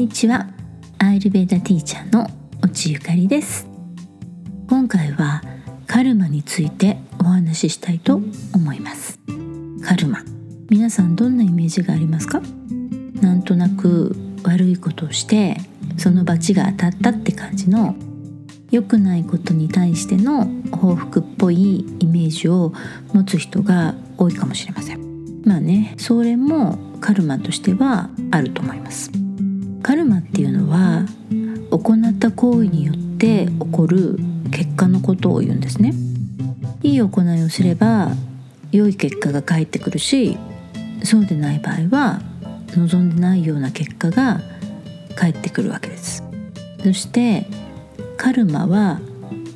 にちは。アイルベーダティーチャーの落ちゆかりです。今回はカルマについてお話ししたいと思います。カルマ皆さんどんなイメージがありますか？なんとなく悪いことをしてその罰が当たったって感じの良くないことに対しての報復っぽいイメージを持つ人が多いかもしれません。まあねそれもカルマとしてはあると思います。カルマっていうのは行った行為によって起こる結果のことを言うんですね。いい行いをすれば良い結果が返ってくるしそうでない場合は望んでないような結果が返ってくるわけです。そしてカルマは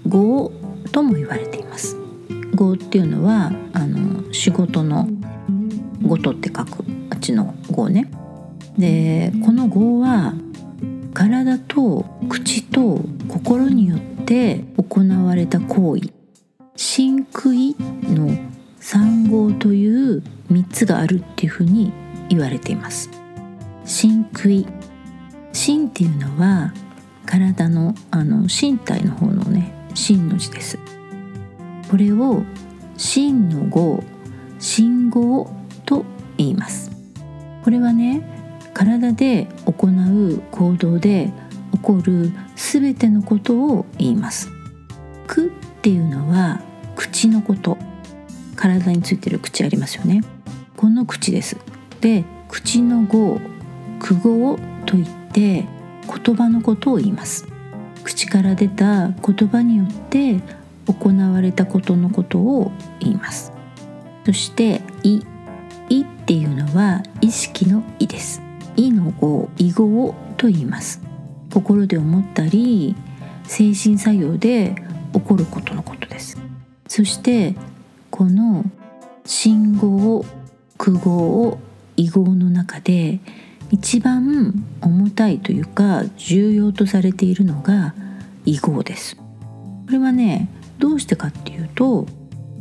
業とも言われています。業っていうのはあの仕事のごとって書くあっちの業ね。でこの業は体と口と心によって行われた行為。真悔の三業という3つがあるっていうふうに言われています。真悔真っていうのは体のあの身体の方のね真の字です。これを真の業信号と言います。これはね体で行う行動で起こるすべてのことを言います。苦っていうのは口のこと。体についてる口ありますよね。この口です。で口の語苦語といって言葉のことを言います。口から出た言葉によって行われたことのことを言います。そして意意っていうのは意識の意です。意の語意語と言います。心で思ったり精神作用で起こることのことです。そしてこの信号苦号意号の中で一番重たいというか重要とされているのが囲碁です。これはねどうしてかっていうと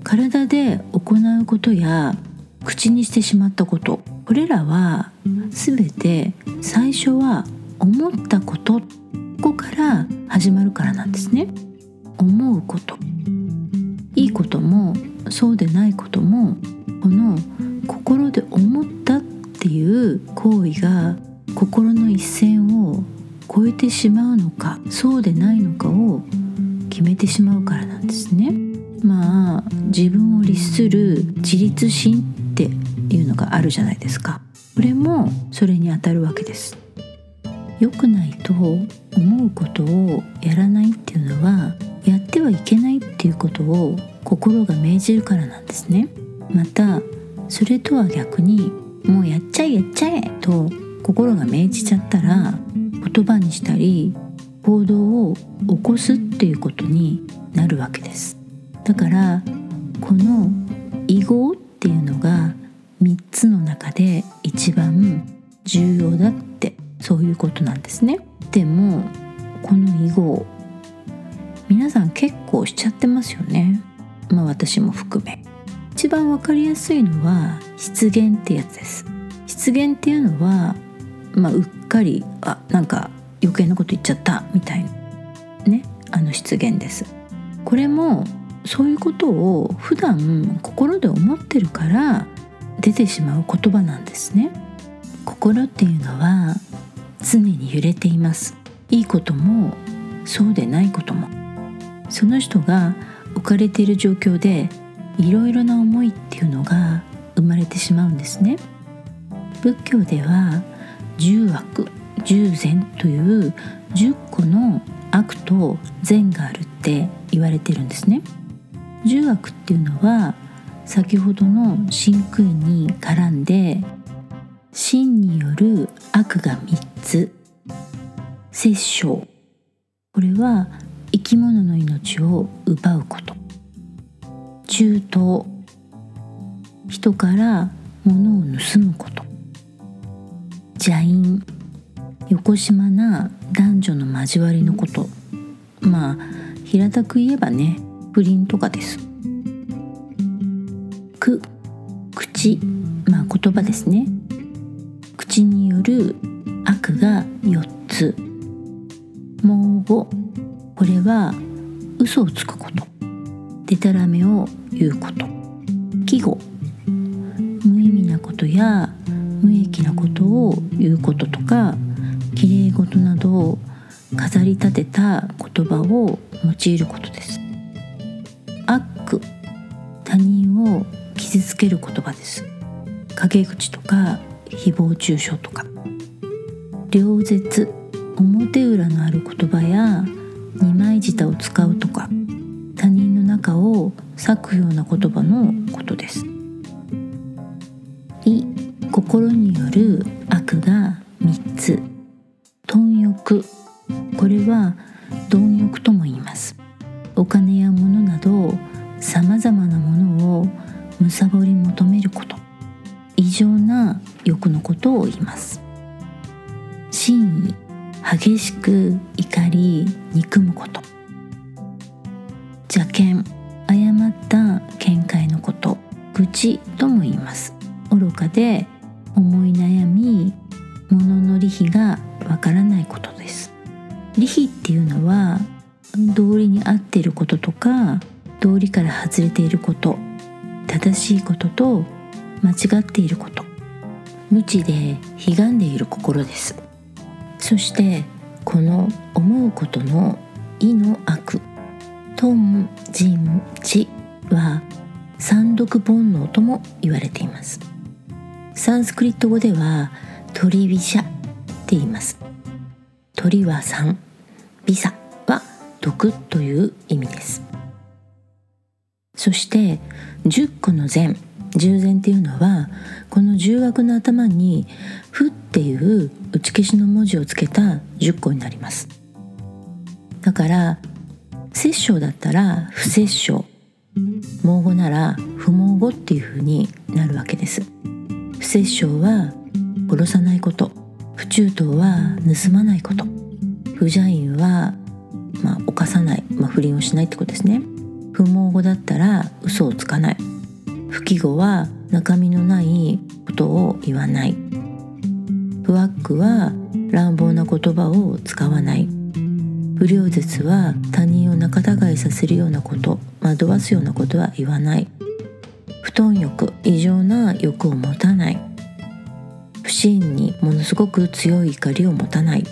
体で行うことや口にしてしまったことこれらは全て最初は思ったことここから始まるからなんですね思うこといいこともそうでないこともこの心で思ったっていう行為が心の一線を越えてしまうのかそうでないのかを決めてしまうからなんですね。まあ自分を律する自立心っていうのがあるじゃないですか。これもそれにあたるわけです。良くないと思うことをやらないっていうのはやってはいけないっていうことを心が命じるからなんですね。またそれとは逆にもうやっちゃえやっちゃえと心が命じちゃったら言葉にしたり行動を起こすっていうことになるわけですだからこの囲碁っていうのが3つの中で一番重要だってそういうことなんですね。でもこの囲碁皆さん結構しちゃってますよね。まあ私も含め。一番わかりやすいのは失言ってやつです。失言っていうのはまあうっかりあなんか余計なこと言っちゃったみたいな。ね。あの失言です。これもそういうことを普段心で思ってるから出てしまう言葉なんですね。心っていうのは常に揺れています。いいこともそうでないことも。その人が置かれている状況でいろいろな思いっていうのが生まれてしまうんですね。仏教では十悪十善という10個の悪と善があるって言われてるんですね。十悪っていうのは先ほどの真空に絡んで真による悪が3つ。殺生。これは生き物の命を奪うこと。中東人から物を盗むこと。邪因横島な男女の交わりのこと。まあ平たく言えばね不倫とかです。く口まあ言葉ですね。口による悪が4つ。盲語。これは嘘をつくこと。でたらめを言うこと。季語。無意味なことや無益なことを言うこととかきれい事などを飾り立てた言葉を用いることです。他人を傷つける言葉です。陰口とか誹謗中傷とか。両舌表裏のある言葉や二枚舌を使うとか他人の中を裂くような言葉のことです。い心による悪が3つ。貪欲。これは貪欲とも言います。お金や物などさまざまなものを貪り求めること異常な欲のことを言います真意激しく怒り憎むこと邪見誤った見解のこと愚痴とも言います愚かで思い悩み物の利比がわからないことです利比っていうのは道理に合っていることとか道理から外れていること正しいことと間違っていること。無知で悲願でいる心です。そしてこの思うことの意の悪。トンジンチは三毒煩悩とも言われています。サンスクリット語では鳥ビシャって言います。鳥は三ビサは毒という意味です。そして10個の禅従前っていうのはこの重枠の頭に「ふ」っていう打ち消しの文字をつけた10個になります。だから殺生だったら不殺生盲語なら不盲語っていう風になるわけです。不殺生は殺さないこと。不中等は盗まないこと。不邪因は、まあ、犯さない、まあ、不倫をしないってことですね。不毛語だったら嘘をつかない。不記語は中身のないことを言わない。不ワックは乱暴な言葉を使わない。不良舌は他人を仲違いさせるようなこと惑わすようなことは言わない。不貪欲異常な欲を持たない。不信にものすごく強い怒りを持たない。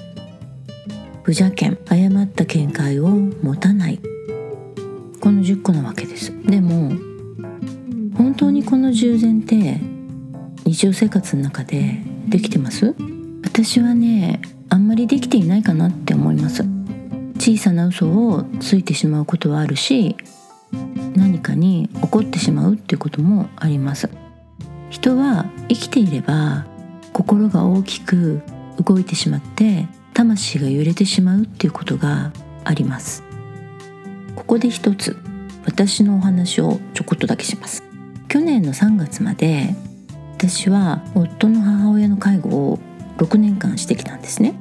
不邪見誤った見解を持たない。この10個なわけです。でも本当にこの従前って日常生活の中でできてます？私はねあんまりできていないかなって思います。小さな嘘をついてしまうことはあるし何かに怒ってしまうっていうこともあります。人は生きていれば心が大きく動いてしまって魂が揺れてしまうっていうことがあります。ここで一つ私のお話をちょこっとだけします。去年の3月まで私は夫の母親の介護を6年間してきたんですね。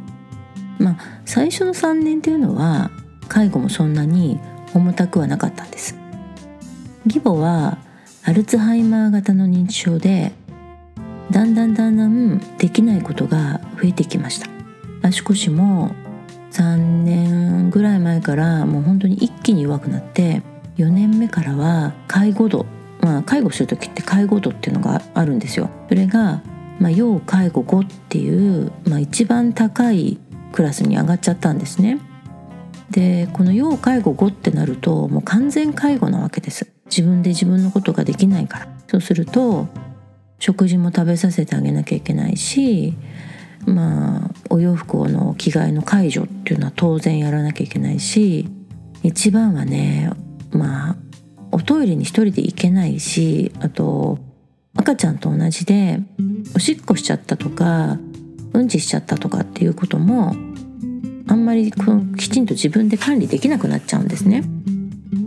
まあ最初の3年っていうのは介護もそんなに重たくはなかったんです。義母はアルツハイマー型の認知症でだんだんだんだんできないことが増えてきました。足腰も3年ぐらい前からもう本当に一気に弱くなって4年目からは介護度まあ介護する時って介護度っていうのがあるんですよ。それが、まあ、要介護5っていう、まあ、一番高いクラスに上がっちゃったんですね。でこの要介護5ってなるともう完全介護なわけです。自分で自分のことができないから。そうすると食事も食べさせてあげなきゃいけないしまあお洋服の着替えの介助っていうのは当然やらなきゃいけないし一番はねまあおトイレに一人で行けないしあと赤ちゃんと同じでおしっこしちゃったとかうんちしちゃったとかっていうこともあんまりこのきちんと自分で管理できなくなっちゃうんですね。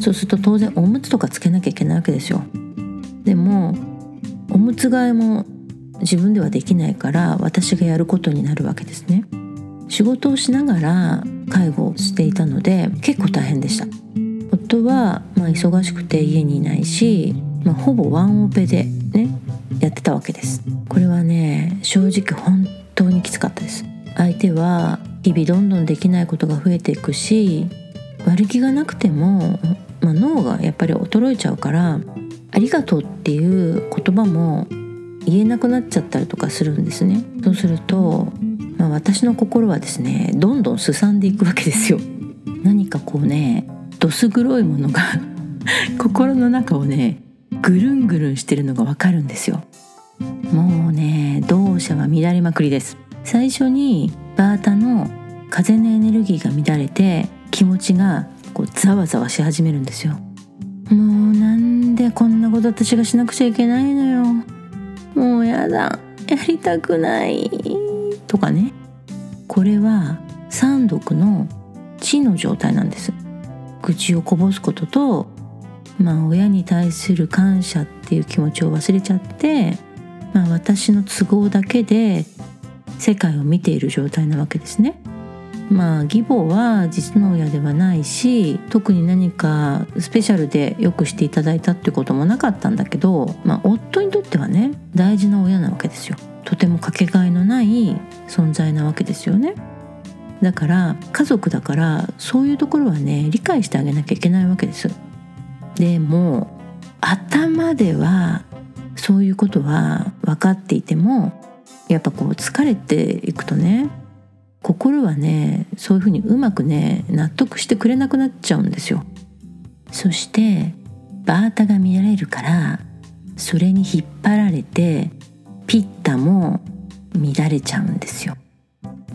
そうすると当然おむつとかつけなきゃいけないわけですよ。でもおむつ替えも自分ではできないから私がやることになるわけですね。仕事をしながら介護をしていたので結構大変でした。夫はまあ忙しくて家にいないし、まあ、ほぼワンオペでねやってたわけです。これはね正直本当にきつかったです。相手は日々どんどんできないことが増えていくし悪気がなくても、まあ、脳がやっぱり衰えちゃうから「ありがとう」っていう言葉も言えなくなっちゃったりとかするんですね。そうすると、まあ、私の心はですねどんどんすさんでいくわけですよ。何かこうねどす黒いものが 心の中をねぐるんぐるんしてるのがわかるんですよ。もうね同社は乱れまくりです最初にバータの風のエネルギーが乱れて気持ちがこうざわざわし始めるんですよもうなんでこんなこと私がしなくちゃいけないのよもうやだ。やりたくない。とかね。これは三毒の地の状態なんです。愚痴をこぼすこととまあ親に対する感謝っていう気持ちを忘れちゃってまあ、私の都合だけで世界を見ている状態なわけですね。まあ義母は実の親ではないし特に何かスペシャルでよくしていただいたってこともなかったんだけど、まあ、夫にとってはね大事な親なわけですよ。とてもかけがえのない存在なわけですよね。だから家族だからそういうところはね理解してあげなきゃいけないわけです。でも頭ではそういうことは分かっていてもやっぱこう疲れていくとね心はねそういうふうにうまくね納得してくれなくなっちゃうんですよ。そしてバータが見られるからそれに引っ張られてピッタも乱れちゃうんですよ。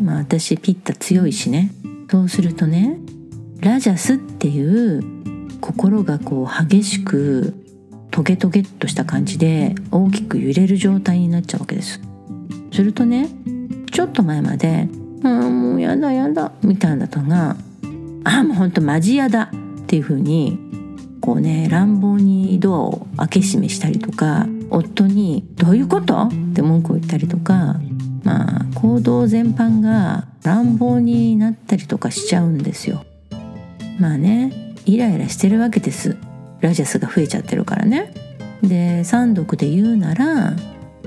まあ私ピッタ強いしねそうするとねラジャスっていう心がこう激しくトゲトゲっとした感じで大きく揺れる状態になっちゃうわけですするとねちょっと前まで「あもうやだやだ」みたいなのが「ああもうほんとマジやだ」っていう風にこうね乱暴にドアを開け閉めしたりとか夫に「どういうこと?」って文句を言ったりとかまあ行動全般が乱暴になったりとかしちゃうんですよ。まあねイライラしてるわけですラジャスが増えちゃってるからねで三毒で言うなら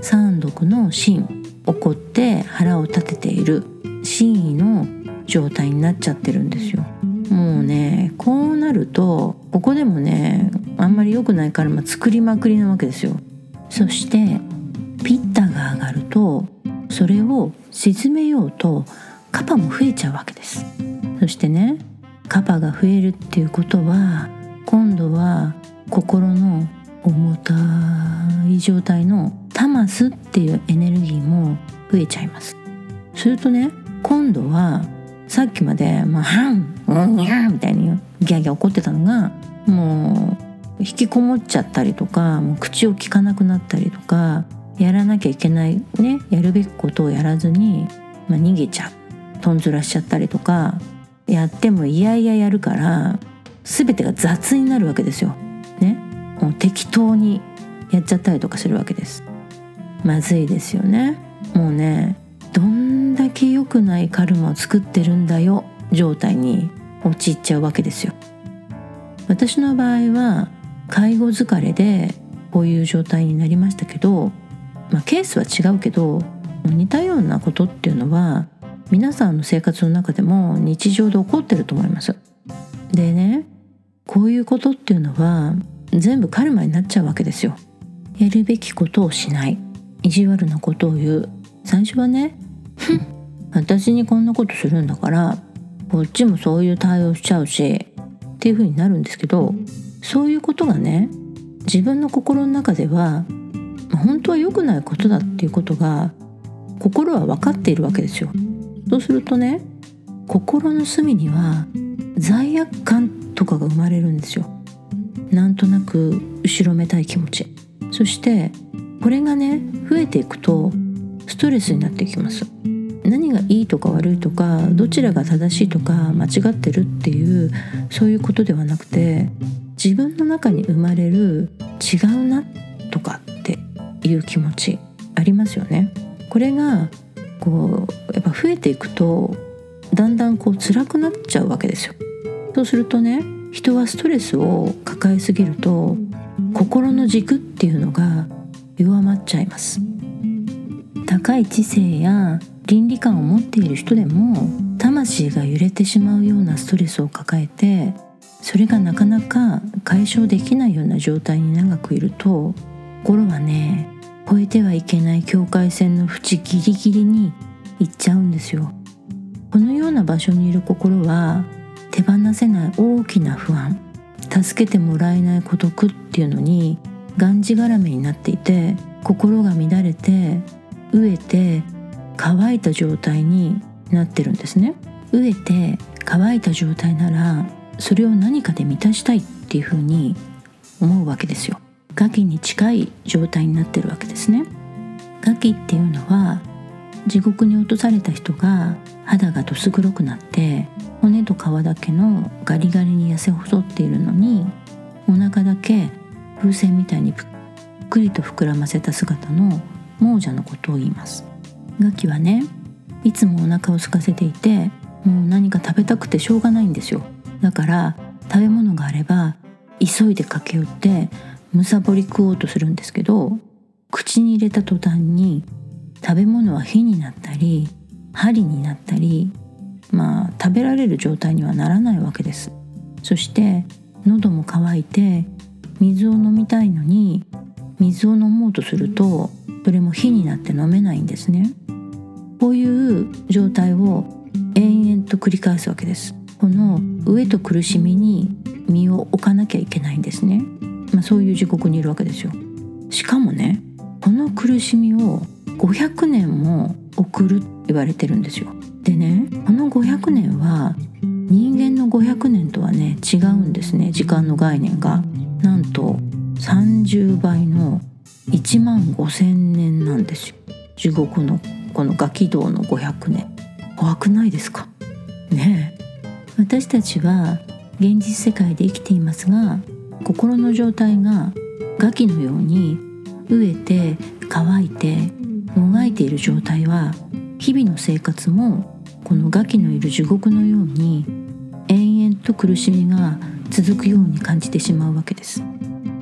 三毒の芯怒って腹を立てている真意の状態になっちゃってるんですよ。もうねこうなるとここでもねあんまり良くないカルマ作りまくりなわけですよ。そしてピッタが上がるとそれを沈めようとカパも増えちゃうわけです。そしてねカパが増えるっていうことは今度は心の重たい状態のタマスっていうエネルギーも増えちゃいます。するとね今度はさっきまで「まあ、ハンうんにゃみたいにギャーギャ怒ってたのがもう引きこもっちゃったりとかもう口を聞かなくなったりとかやらなきゃいけないねやるべきことをやらずに、まあ、逃げちゃうとんずらしちゃったりとかやってもいやいややるから全てが雑になるわけですよ。ね、もう適当にやっちゃったりとかするわけです。まずいですよね。もうねどんだけ良くないカルマを作ってるんだよ状態に陥っちゃうわけですよ。私の場合は介護疲れでこういう状態になりましたけど、まあ、ケースは違うけど似たようなことっていうのは皆さんの生活の中でも日常で起こってると思います。でねこういうことっていうのは全部カルマになっちゃうわけですよやるべきことをしない意地悪なことを言う最初はね私にこんなことするんだからこっちもそういう対応しちゃうしっていう風になるんですけどそういうことがね自分の心の中では本当は良くないことだっていうことが心は分かっているわけですよ。そうするとね心の隅には罪悪感とかが生まれるんですよ。なんとなく後ろめたい気持ち。そしてこれがね増えていくとストレスになってきます。何がいいとか悪いとかどちらが正しいとか間違ってるっていうそういうことではなくて自分の中に生まれる違うなとかっていう気持ちありますよね。これがこうやっぱ増えていくとだんだんこう辛くなっちゃうわけですよ。そうするとね人はストレスを抱えすぎると心の軸っていうのが弱まっちゃいます。高い知性や倫理観を持っている人でも魂が揺れてしまうようなストレスを抱えてそれがなかなか解消できないような状態に長くいると心はね越えてはいけない境界線の縁ギリギリに行っちゃうんですよ。このような場所にいる心は手放せない大きな不安助けてもらえない孤独っていうのにがんじがらめになっていて心が乱れて飢えて乾いた状態になってるんですね。飢えて乾いた状態ならそれを何かで満たしたいっていうふうに思うわけですよ。ガキに近い状態になってるわけですね。ガキっていうのは地獄に落とされた人が肌がどす黒くなって骨と皮だけのガリガリに痩せ細っているのにお腹だけ風船みたいにぷっくりと膨らませた姿の亡者のことを言います。ガキはねいつもお腹を空かせていてもう何か食べたくてしょうがないんですよ。だから食べ物があれば急いで駆け寄ってむさぼり食おうとするんですけど口に入れた途端に食べ物は火になったり針になったりまあ食べられる状態にはならないわけです。そして喉も渇いて水を飲みたいのに水を飲もうとするとそれも火になって飲めないんですね。こういう状態を延々と繰り返すわけです。この飢えと苦しみに身を置かなきゃいけないんですね、まあ、そういう地獄にいるわけですよ。しかもねこの苦しみを500年も送るって言われてるんですよ。でねこの500年は人間の500年とはね違うんですね。時間の概念が。なんと30倍の1万5,000年なんですよ。地獄のこのガキ道の500年。怖くないですか？ねえ。私たちは現実世界で生きていますが心の状態がガキのように飢えて乾いてもがいている状態は日々の生活もこのガキのいる地獄のように延々と苦しみが続くように感じてしまうわけです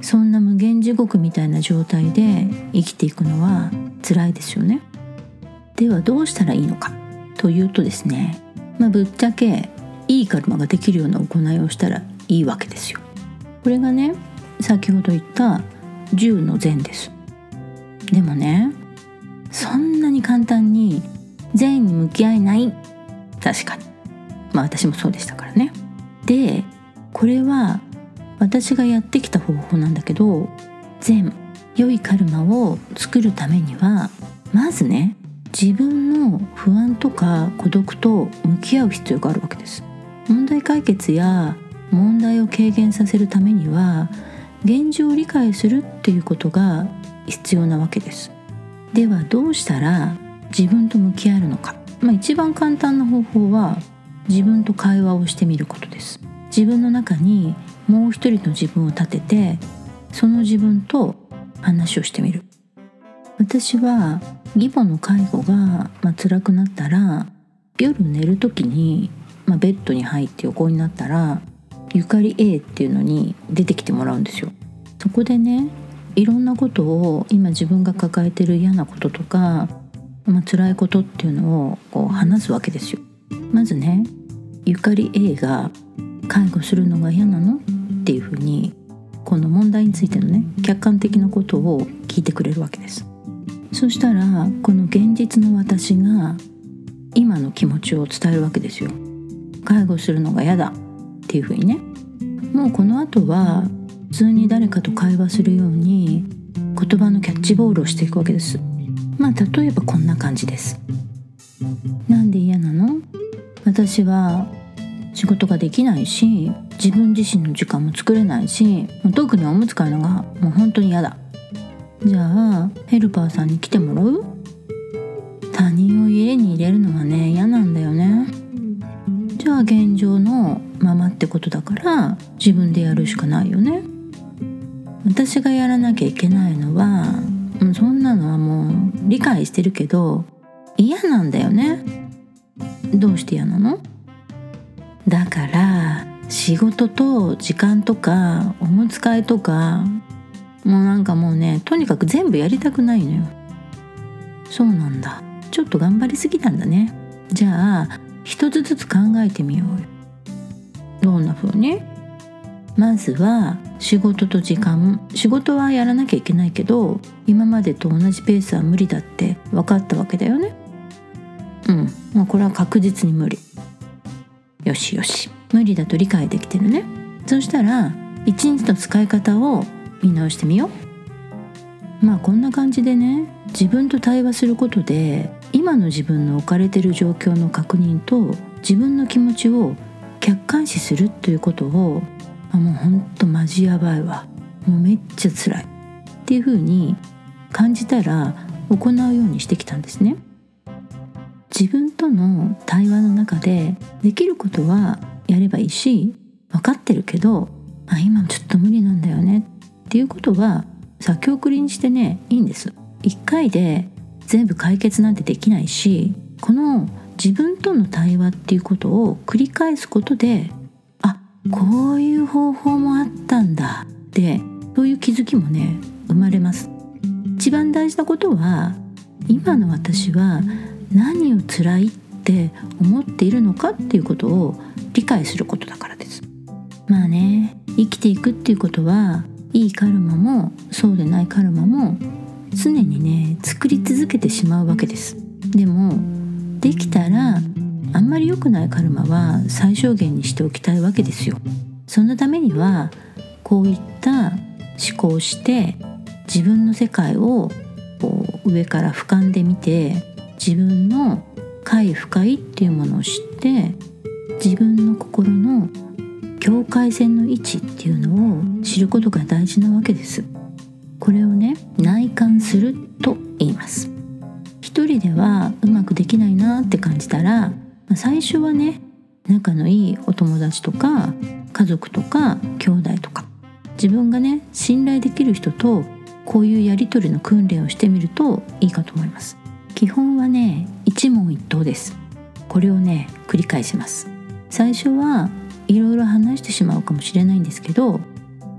そんな無限地獄みたいな状態で生きていくのは辛いですよね。ではどうしたらいいのか。というとですね。まあ、ぶっちゃけいいカルマができるような行いをしたらいいわけですよ。これがね先ほど言った10の善です。でもねそんなに簡単に善に向き合えない。確かに。まあ私もそうでしたからね。でこれは私がやってきた方法なんだけど善良いカルマを作るためにはまずね自分の不安とか孤独と向き合う必要があるわけです。問題解決や問題を軽減させるためには現状を理解するっていうことが必要なわけです。ではどうしたら自分と向き合えるのか、まあ、一番簡単な方法は自分と会話をしてみることです。自分の中にもう一人の自分を立ててその自分と話をしてみる。私は義母の介護が、まあ、辛くなったら夜寝る時に、まあ、ベッドに入って横になったらゆかり A っていうのに出てきてもらうんですよ。そこでねいろんなことを今自分が抱えてる嫌なこととか、まあ辛いことっていうのをこう話すわけですよ。まずねゆかり A が介護するのが嫌なの？っていうふうにこの問題についてのね客観的なことを聞いてくれるわけです。そしたらこの現実の私が今の気持ちを伝えるわけですよ。介護するのが嫌だ。っていうふうにね。もうこの後は普通に誰かと会話するように言葉のキャッチボールをしていくわけです。まあ例えばこんな感じです。なんで嫌なの？私は仕事ができないし自分自身の時間も作れないし特におむつ替えのがもう本当に嫌だ。じゃあヘルパーさんに来てもらう？他人を家に入れるのはね嫌なんだよね。じゃあ現状のままってことだから自分でやるしかないよね。私がやらなきゃいけないのはそんなのはもう理解してるけど嫌なんだよね。どうして嫌なの？だから仕事と時間とかおむつ替えとかもうなんかもうねとにかく全部やりたくないのよ。そうなんだ。ちょっと頑張りすぎたんだね。じゃあ一つずつ考えてみようよ。どんな風に？まずは仕事と時間。仕事はやらなきゃいけないけど今までと同じペースは無理だって分かったわけだよね。うん。もうこれは確実に無理。よしよし。無理だと理解できてるね。そしたら一日の使い方を見直してみよう。まあこんな感じでね自分と対話することで今の自分の置かれてる状況の確認と自分の気持ちを客観視するということをあもうほんとマジやばいわ。もうめっちゃ辛い。っていう風に感じたら行うようにしてきたんですね。自分との対話の中でできることはやればいいし分かってるけどあ今ちょっと無理なんだよね。っていうことは先送りにしてねいいんです。一回で全部解決なんてできないしこの自分との対話っていうことを繰り返すことであこういう方法もあったんだ。ってそういう気づきもね生まれます。一番大事なことは今の私は何を辛いって思っているのかっていうことを理解することだからです。まあね生きていくっていうことはいいカルマもそうでないカルマも常にね作り続けてしまうわけです。でもできたらあんまり良くないカルマは最小限にしておきたいわけですよ。そのためにはこういった思考をして自分の世界をこう上から俯瞰で見て自分の快不快っていうものを知って自分の心の境界線の位置っていうのを知ることが大事なわけです。これをね内観すると言います。一人ではうまくできないなって感じたら最初はね仲のいいお友達とか家族とか兄弟とか自分がね信頼できる人とこういうやり取りの訓練をしてみるといいかと思います。基本はね一問一答です。これをね繰り返します。最初はいろいろ話してしまうかもしれないんですけど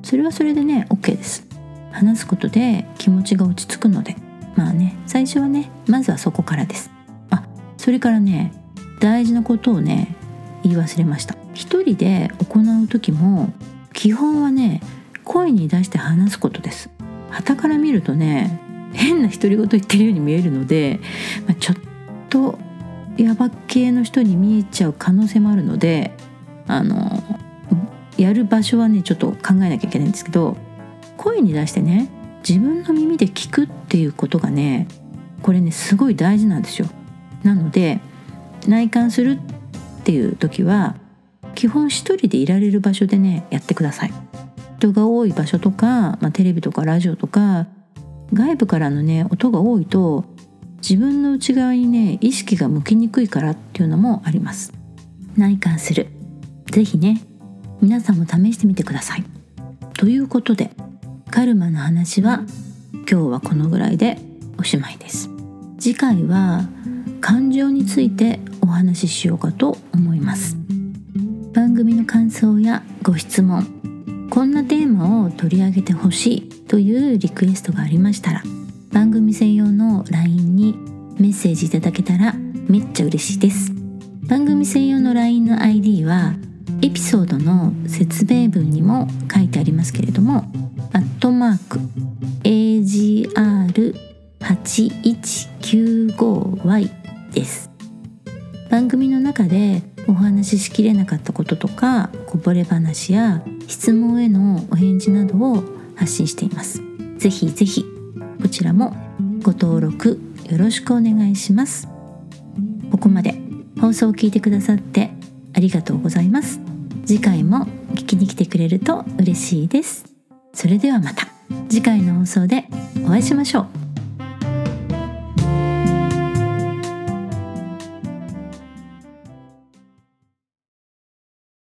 それはそれでね OK です。話すことで気持ちが落ち着くので。まあね最初はねまずはそこからです。あそれからね大事なことをね言い忘れました。一人で行う時も基本はね声に出して話すことです。旗から見るとね変な独り言言ってるように見えるので、まあ、ちょっとヤバ系の人に見えちゃう可能性もあるのであのやる場所はねちょっと考えなきゃいけないんですけど声に出してね自分の耳で聞くっていうことがねこれねすごい大事なんですよ。なので内観するっていう時は基本一人でいられる場所でねやってください。人が多い場所とか、まあ、テレビとかラジオとか外部からのね音が多いと自分の内側にね意識が向きにくいからっていうのもあります。内観する是非ね皆さんも試してみてください。ということでカルマの話は今日はこのぐらいでおしまいです次回は感情についてお話ししようかと思います番組の感想やご質問こんなテーマを取り上げてほしいというリクエストがありましたら番組専用の LINE にメッセージいただけたらめっちゃ嬉しいです。番組専用の LINE の ID はエピソードの説明文にも書いてありますけれどもアットマーク AGR8195Y です。番組の中でお話ししきれなかったこととかこぼれ話や質問へのお返事などを発信しています。ぜひぜひこちらもご登録よろしくお願いします。ここまで放送を聞いてくださってありがとうございます。次回も聞きに来てくれると嬉しいです。それではまた次回の放送でお会いしましょう。